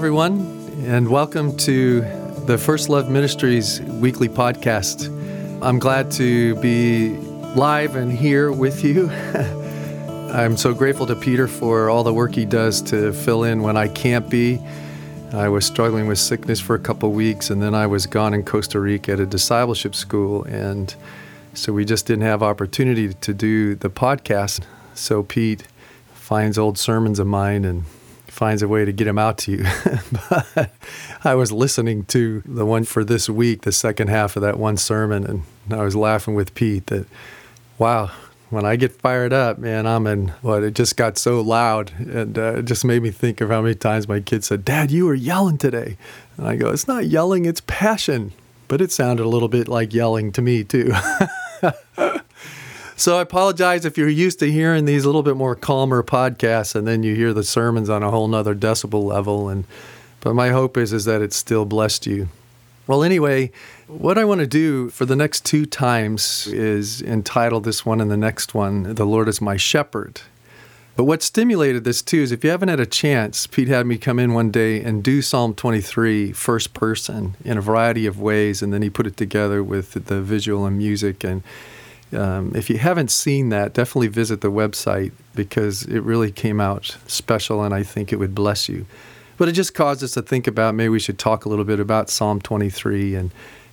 everyone, and welcome to the First Love Ministries weekly podcast. I'm glad to be live and here with you. I'm so grateful to Peter for all the work he does to fill in when I can't be. I was struggling with sickness for a couple weeks, and then I was gone in Costa Rica at a discipleship school, and so we just didn't have opportunity to do the podcast. So Pete finds old sermons of mine and finds a way to get him out to you. but I was listening to the one for this week, the second half of that one sermon, and I was laughing with Pete that, wow, when I get fired up, man, I'm in what it just got so loud. And uh, it just made me think of how many times my kids said, Dad, you were yelling today. And I go, It's not yelling, it's passion. But it sounded a little bit like yelling to me, too. So I apologize if you're used to hearing these a little bit more calmer podcasts and then you hear the sermons on a whole nother decibel level. And but my hope is is that it still blessed you. Well, anyway, what I want to do for the next two times is entitle this one and the next one, The Lord is My Shepherd. But what stimulated this too is if you haven't had a chance, Pete had me come in one day and do Psalm 23 first person in a variety of ways, and then he put it together with the visual and music. And um, if you haven't seen that, definitely visit the website because it really came out special and I think it would bless you. But it just caused us to think about maybe we should talk a little bit about Psalm 23. And,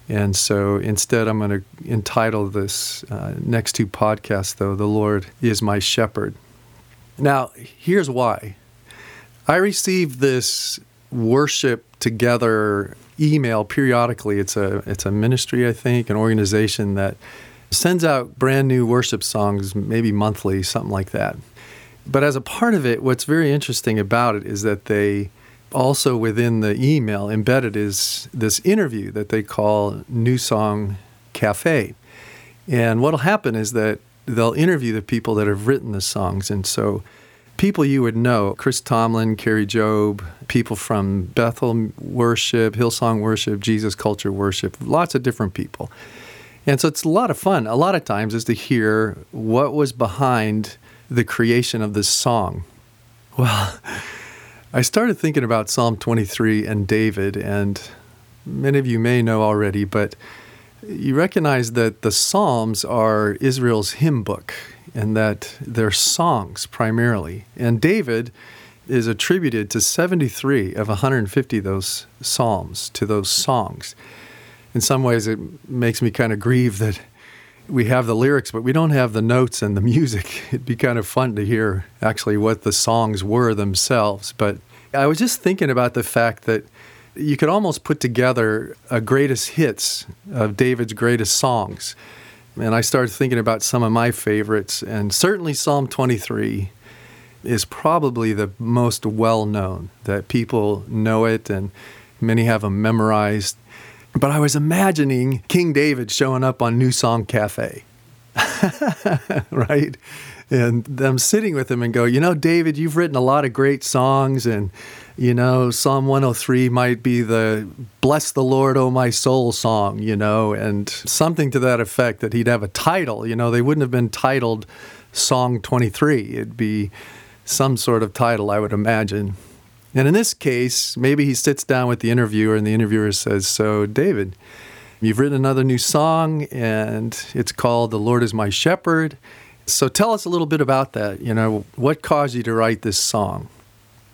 and so instead, I'm going to entitle this uh, next two podcasts, though, The Lord is My Shepherd. Now, here's why. I received this worship together email periodically. It's a, it's a ministry, I think, an organization that sends out brand new worship songs, maybe monthly, something like that. But as a part of it, what's very interesting about it is that they also within the email embedded is this interview that they call New Song Cafe. And what'll happen is that they'll interview the people that have written the songs. And so people you would know Chris Tomlin, Kari Jobe, people from Bethel Worship, Hillsong Worship, Jesus Culture Worship, lots of different people. And so it's a lot of fun. A lot of times is to hear what was behind the creation of this song. Well, I started thinking about Psalm 23 and David, and many of you may know already, but you recognize that the Psalms are Israel's hymn book and that they're songs primarily. And David is attributed to 73 of 150 of those Psalms, to those songs in some ways, it makes me kind of grieve that we have the lyrics, but we don't have the notes and the music. It'd be kind of fun to hear actually what the songs were themselves. But I was just thinking about the fact that you could almost put together a greatest hits of David's greatest songs. And I started thinking about some of my favorites, and certainly Psalm 23 is probably the most well known, that people know it and many have them memorized. But I was imagining King David showing up on New Song Cafe, right? And them sitting with him and go, you know, David, you've written a lot of great songs, and you know, Psalm 103 might be the "Bless the Lord, O my soul" song, you know, and something to that effect. That he'd have a title. You know, they wouldn't have been titled Song 23. It'd be some sort of title, I would imagine. And in this case, maybe he sits down with the interviewer and the interviewer says, So, David, you've written another new song and it's called The Lord is My Shepherd. So tell us a little bit about that. You know, what caused you to write this song?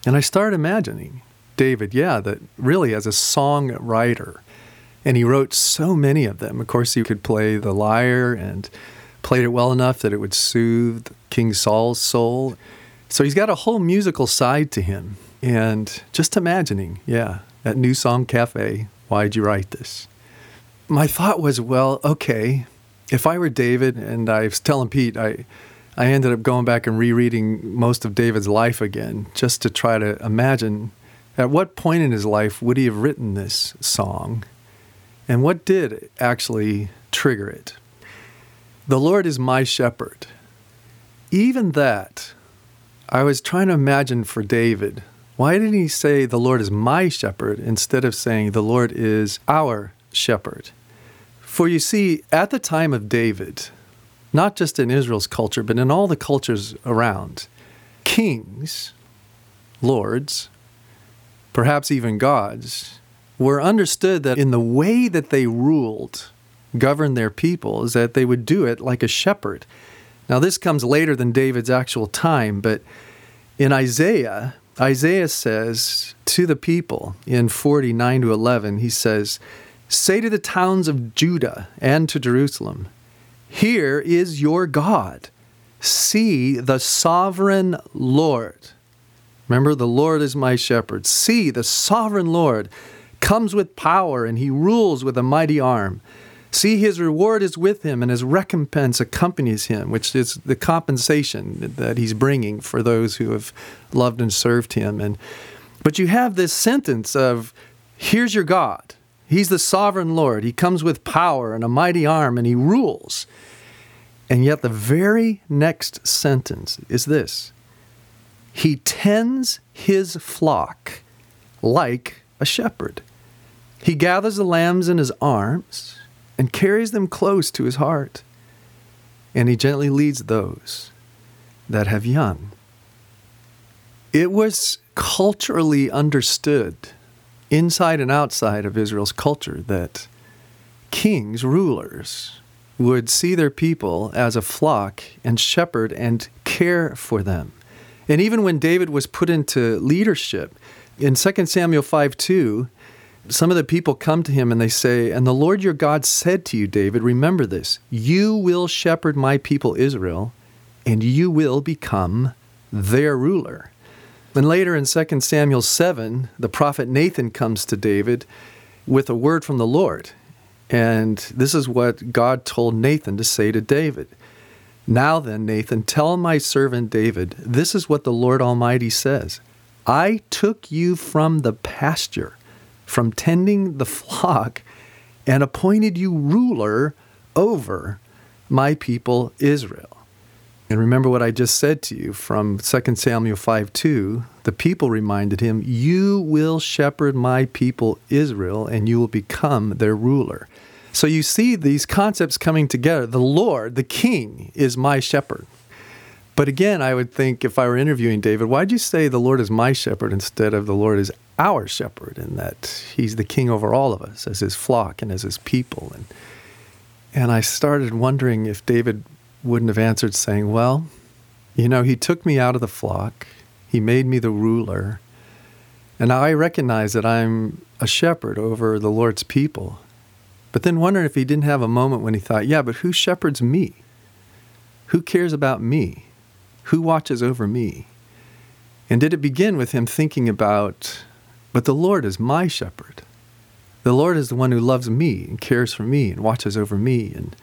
And I started imagining David, yeah, that really as a songwriter, and he wrote so many of them. Of course, he could play the lyre and played it well enough that it would soothe King Saul's soul. So he's got a whole musical side to him. And just imagining, yeah, at New Song Cafe, why'd you write this? My thought was, well, okay, if I were David, and I was telling Pete, I, I ended up going back and rereading most of David's life again just to try to imagine at what point in his life would he have written this song and what did actually trigger it. The Lord is my shepherd. Even that, I was trying to imagine for David why didn't he say, The Lord is my shepherd, instead of saying, The Lord is our shepherd? For you see, at the time of David, not just in Israel's culture, but in all the cultures around, kings, lords, perhaps even gods, were understood that in the way that they ruled, governed their people, is that they would do it like a shepherd. Now, this comes later than David's actual time, but in Isaiah, Isaiah says to the people in 49 to 11, he says, Say to the towns of Judah and to Jerusalem, Here is your God. See the sovereign Lord. Remember, the Lord is my shepherd. See, the sovereign Lord comes with power and he rules with a mighty arm. See, his reward is with him, and his recompense accompanies him, which is the compensation that he's bringing for those who have loved and served him. And but you have this sentence of, "Here's your God. He's the sovereign Lord. He comes with power and a mighty arm, and he rules." And yet, the very next sentence is this: He tends his flock like a shepherd. He gathers the lambs in his arms and carries them close to his heart. And he gently leads those that have young. It was culturally understood, inside and outside of Israel's culture, that kings, rulers, would see their people as a flock and shepherd and care for them. And even when David was put into leadership, in 2 Samuel 5 2, some of the people come to him and they say, And the Lord your God said to you, David, remember this, you will shepherd my people Israel, and you will become their ruler. Then later in 2 Samuel 7, the prophet Nathan comes to David with a word from the Lord. And this is what God told Nathan to say to David. Now then, Nathan, tell my servant David, this is what the Lord Almighty says I took you from the pasture from tending the flock and appointed you ruler over my people Israel. And remember what I just said to you from 2 Samuel 5 2. The people reminded him, You will shepherd my people Israel, and you will become their ruler. So you see these concepts coming together. The Lord, the King, is my shepherd. But again, I would think if I were interviewing David, why'd you say the Lord is my shepherd instead of the Lord is our shepherd and that he's the king over all of us as his flock and as his people? And, and I started wondering if David wouldn't have answered saying, Well, you know, he took me out of the flock, he made me the ruler, and now I recognize that I'm a shepherd over the Lord's people. But then wondering if he didn't have a moment when he thought, Yeah, but who shepherds me? Who cares about me? Who watches over me? And did it begin with him thinking about, but the Lord is my shepherd. The Lord is the one who loves me and cares for me and watches over me. And,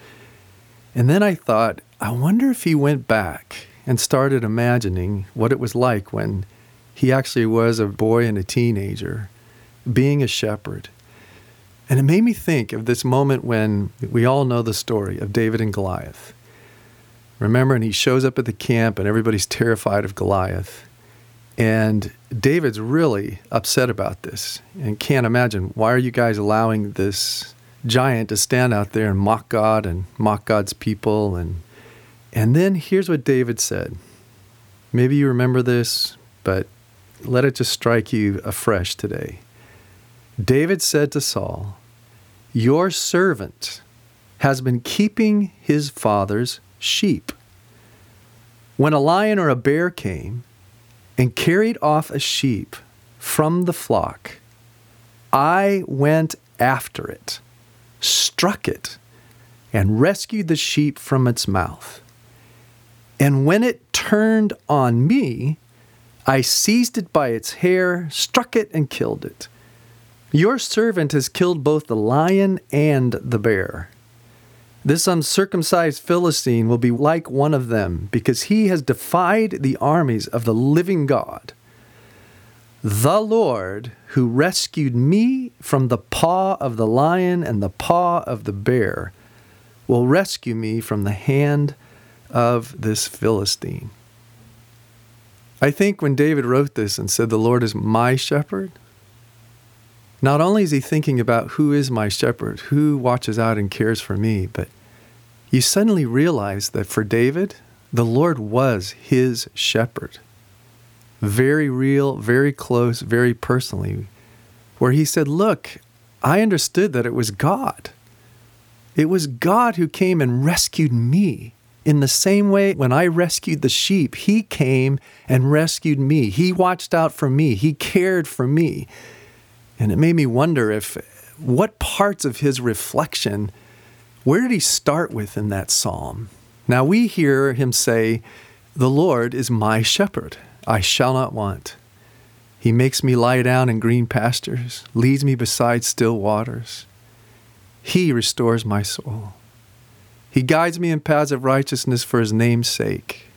and then I thought, I wonder if he went back and started imagining what it was like when he actually was a boy and a teenager, being a shepherd. And it made me think of this moment when we all know the story of David and Goliath. Remember, and he shows up at the camp, and everybody's terrified of Goliath. And David's really upset about this and can't imagine why are you guys allowing this giant to stand out there and mock God and mock God's people and and then here's what David said. Maybe you remember this, but let it just strike you afresh today. David said to Saul, Your servant has been keeping his father's sheep. When a lion or a bear came and carried off a sheep from the flock, I went after it, struck it, and rescued the sheep from its mouth. And when it turned on me, I seized it by its hair, struck it, and killed it. Your servant has killed both the lion and the bear. This uncircumcised Philistine will be like one of them, because he has defied the armies of the living God. The Lord, who rescued me from the paw of the lion and the paw of the bear, will rescue me from the hand of this Philistine. I think when David wrote this and said, The Lord is my shepherd, not only is he thinking about who is my shepherd, who watches out and cares for me, but you suddenly realize that for David, the Lord was his shepherd. very real, very close, very personally, where he said, Look, I understood that it was God. It was God who came and rescued me. In the same way, when I rescued the sheep, He came and rescued me. He watched out for me. He cared for me. And it made me wonder if what parts of His reflection, where did He start with in that psalm? Now we hear Him say, The Lord is my shepherd. I shall not want. He makes me lie down in green pastures, leads me beside still waters. He restores my soul. He guides me in paths of righteousness for his name's sake.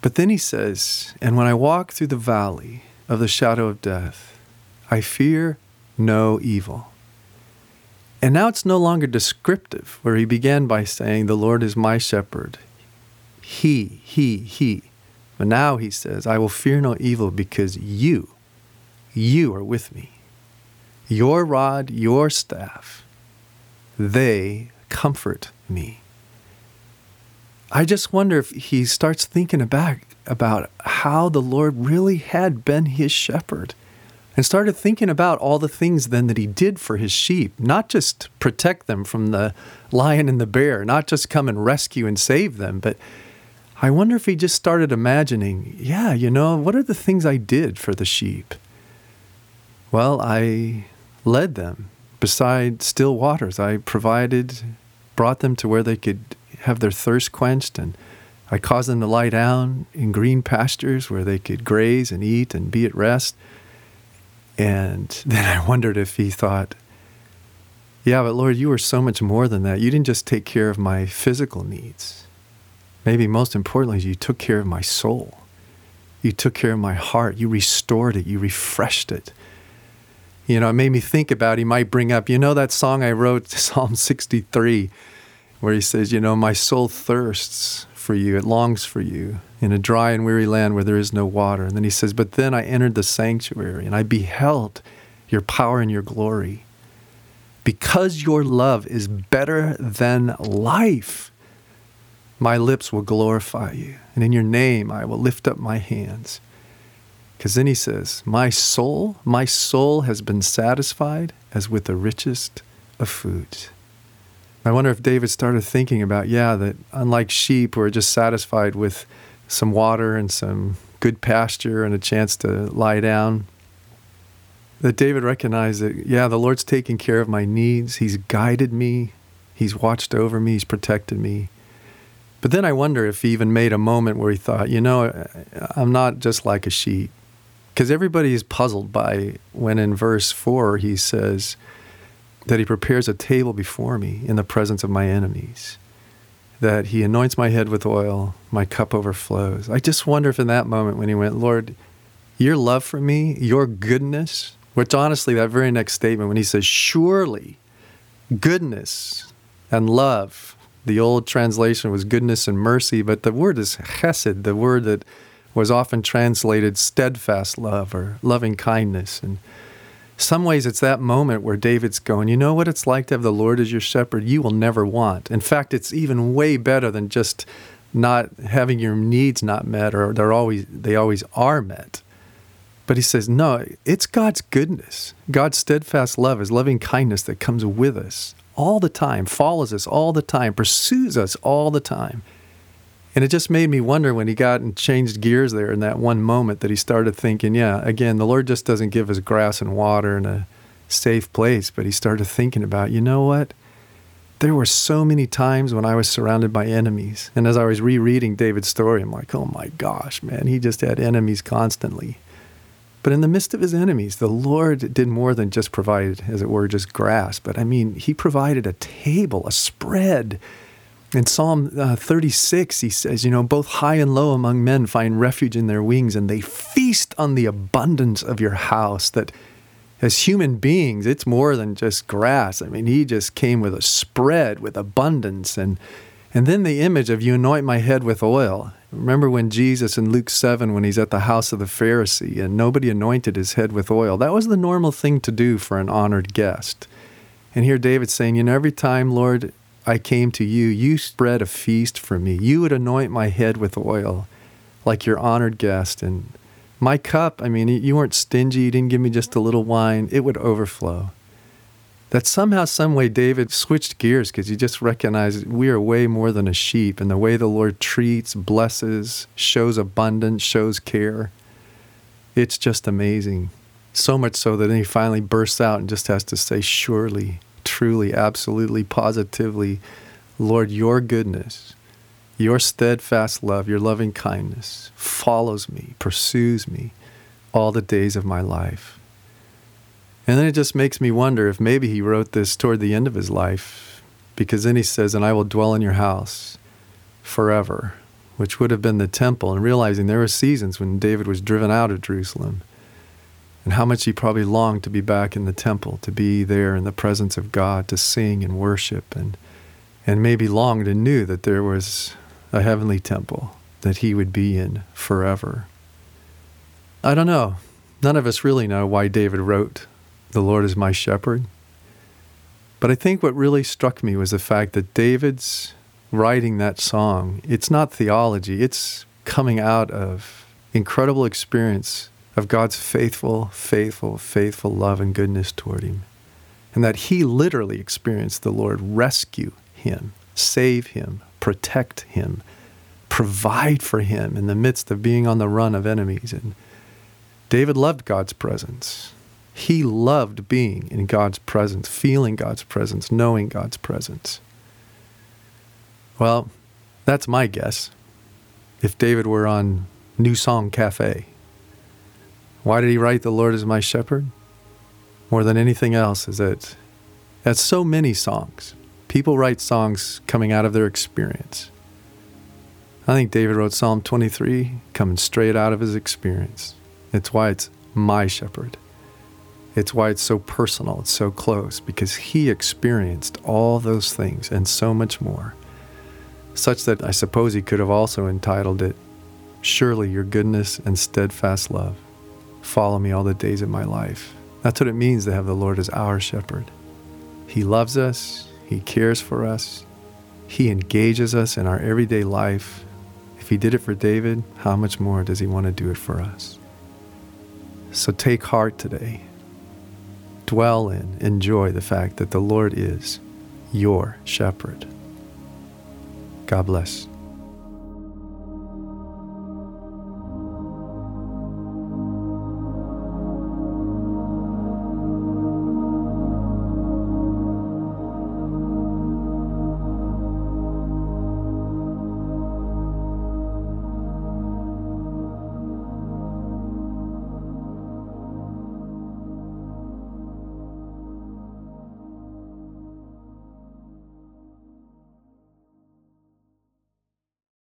But then he says, And when I walk through the valley of the shadow of death, I fear no evil. And now it's no longer descriptive, where he began by saying, The Lord is my shepherd. He, he, he. But now he says, I will fear no evil because you, you are with me. Your rod, your staff, they comfort me. I just wonder if he starts thinking back about how the Lord really had been his shepherd and started thinking about all the things then that he did for his sheep, not just protect them from the lion and the bear, not just come and rescue and save them, but I wonder if he just started imagining, yeah, you know, what are the things I did for the sheep? Well, I led them beside still waters. I provided, brought them to where they could have their thirst quenched, and I caused them to lie down in green pastures where they could graze and eat and be at rest. And then I wondered if he thought, yeah, but Lord, you were so much more than that. You didn't just take care of my physical needs maybe most importantly, you took care of my soul. You took care of my heart. You restored it. You refreshed it. You know, it made me think about, he might bring up, you know, that song I wrote, Psalm 63, where he says, you know, my soul thirsts for you. It longs for you in a dry and weary land where there is no water. And then he says, but then I entered the sanctuary and I beheld your power and your glory. Because your love is better than life my lips will glorify you, and in your name I will lift up my hands. Because then he says, My soul, my soul has been satisfied as with the richest of foods. I wonder if David started thinking about, yeah, that unlike sheep who are just satisfied with some water and some good pasture and a chance to lie down, that David recognized that, yeah, the Lord's taking care of my needs. He's guided me, He's watched over me, He's protected me. But then I wonder if he even made a moment where he thought, you know, I'm not just like a sheep. Because everybody is puzzled by when in verse 4 he says that he prepares a table before me in the presence of my enemies, that he anoints my head with oil, my cup overflows. I just wonder if in that moment when he went, Lord, your love for me, your goodness, which honestly, that very next statement when he says, surely goodness and love the old translation was goodness and mercy, but the word is chesed, the word that was often translated steadfast love or loving kindness. And some ways it's that moment where David's going, you know what it's like to have the Lord as your shepherd? You will never want. In fact, it's even way better than just not having your needs not met or they're always they always are met. But he says, no, it's God's goodness, God's steadfast love, his loving kindness that comes with us all the time, follows us all the time, pursues us all the time. And it just made me wonder when he got and changed gears there in that one moment that he started thinking, yeah, again, the Lord just doesn't give us grass and water and a safe place, but he started thinking about, you know what? There were so many times when I was surrounded by enemies. And as I was rereading David's story, I'm like, oh my gosh, man, he just had enemies constantly. But in the midst of his enemies, the Lord did more than just provide, as it were, just grass. But I mean, he provided a table, a spread. In Psalm uh, 36, he says, You know, both high and low among men find refuge in their wings, and they feast on the abundance of your house. That as human beings, it's more than just grass. I mean, he just came with a spread, with abundance. And, and then the image of, You anoint my head with oil. Remember when Jesus in Luke 7, when he's at the house of the Pharisee and nobody anointed his head with oil? That was the normal thing to do for an honored guest. And here David's saying, You know, every time, Lord, I came to you, you spread a feast for me. You would anoint my head with oil like your honored guest. And My cup, I mean, you weren't stingy, you didn't give me just a little wine, it would overflow. That somehow, some way, David switched gears because he just recognized we are way more than a sheep, and the way the Lord treats, blesses, shows abundance, shows care. It's just amazing. So much so that then he finally bursts out and just has to say, Surely, truly, absolutely, positively, Lord, your goodness, your steadfast love, your loving kindness follows me, pursues me all the days of my life. And then it just makes me wonder if maybe he wrote this toward the end of his life, because then he says, And I will dwell in your house forever, which would have been the temple, and realizing there were seasons when David was driven out of Jerusalem, and how much he probably longed to be back in the temple, to be there in the presence of God, to sing and worship, and, and maybe longed and knew that there was a heavenly temple that he would be in forever. I don't know. None of us really know why David wrote, The Lord is my shepherd. But I think what really struck me was the fact that David's writing that song, it's not theology, it's coming out of incredible experience of God's faithful, faithful, faithful love and goodness toward him. And that he literally experienced the Lord rescue him, save him, protect him, provide for him in the midst of being on the run of enemies. And David loved God's presence. He loved being in God's presence, feeling God's presence, knowing God's presence. Well, that's my guess. If David were on New Song Cafe, why did he write The Lord is my shepherd? More than anything else, is that that's so many songs, People write songs coming out of their experience. I think David wrote Psalm 23 coming straight out of his experience. It's why it's my shepherd. It's why it's so personal, it's so close, because he experienced all those things and so much more. Such that I suppose he could have also entitled it, Surely your goodness and steadfast love follow me all the days of my life. That's what it means to have the Lord as our shepherd. He loves us, he cares for us. He engages us in our everyday life. If He did it for David, how much more does He want to do it for us? So take heart today. Dwell in, enjoy the fact that the Lord is your shepherd. God bless.